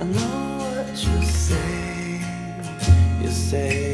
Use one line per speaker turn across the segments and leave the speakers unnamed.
I know what you say. You say.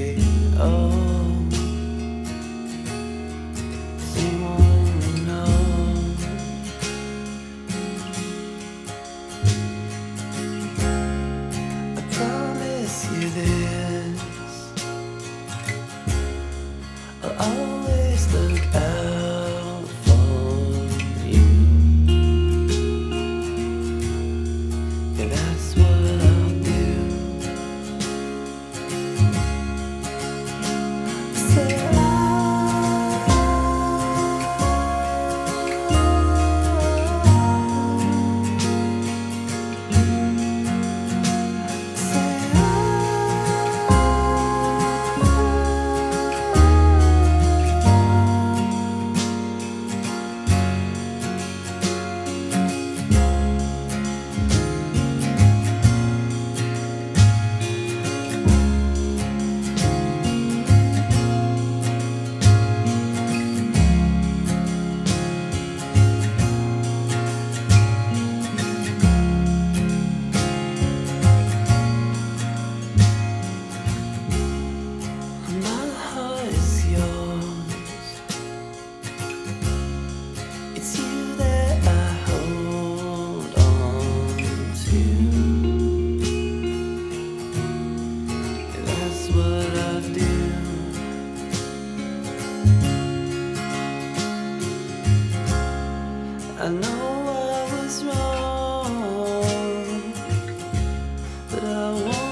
I want.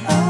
love.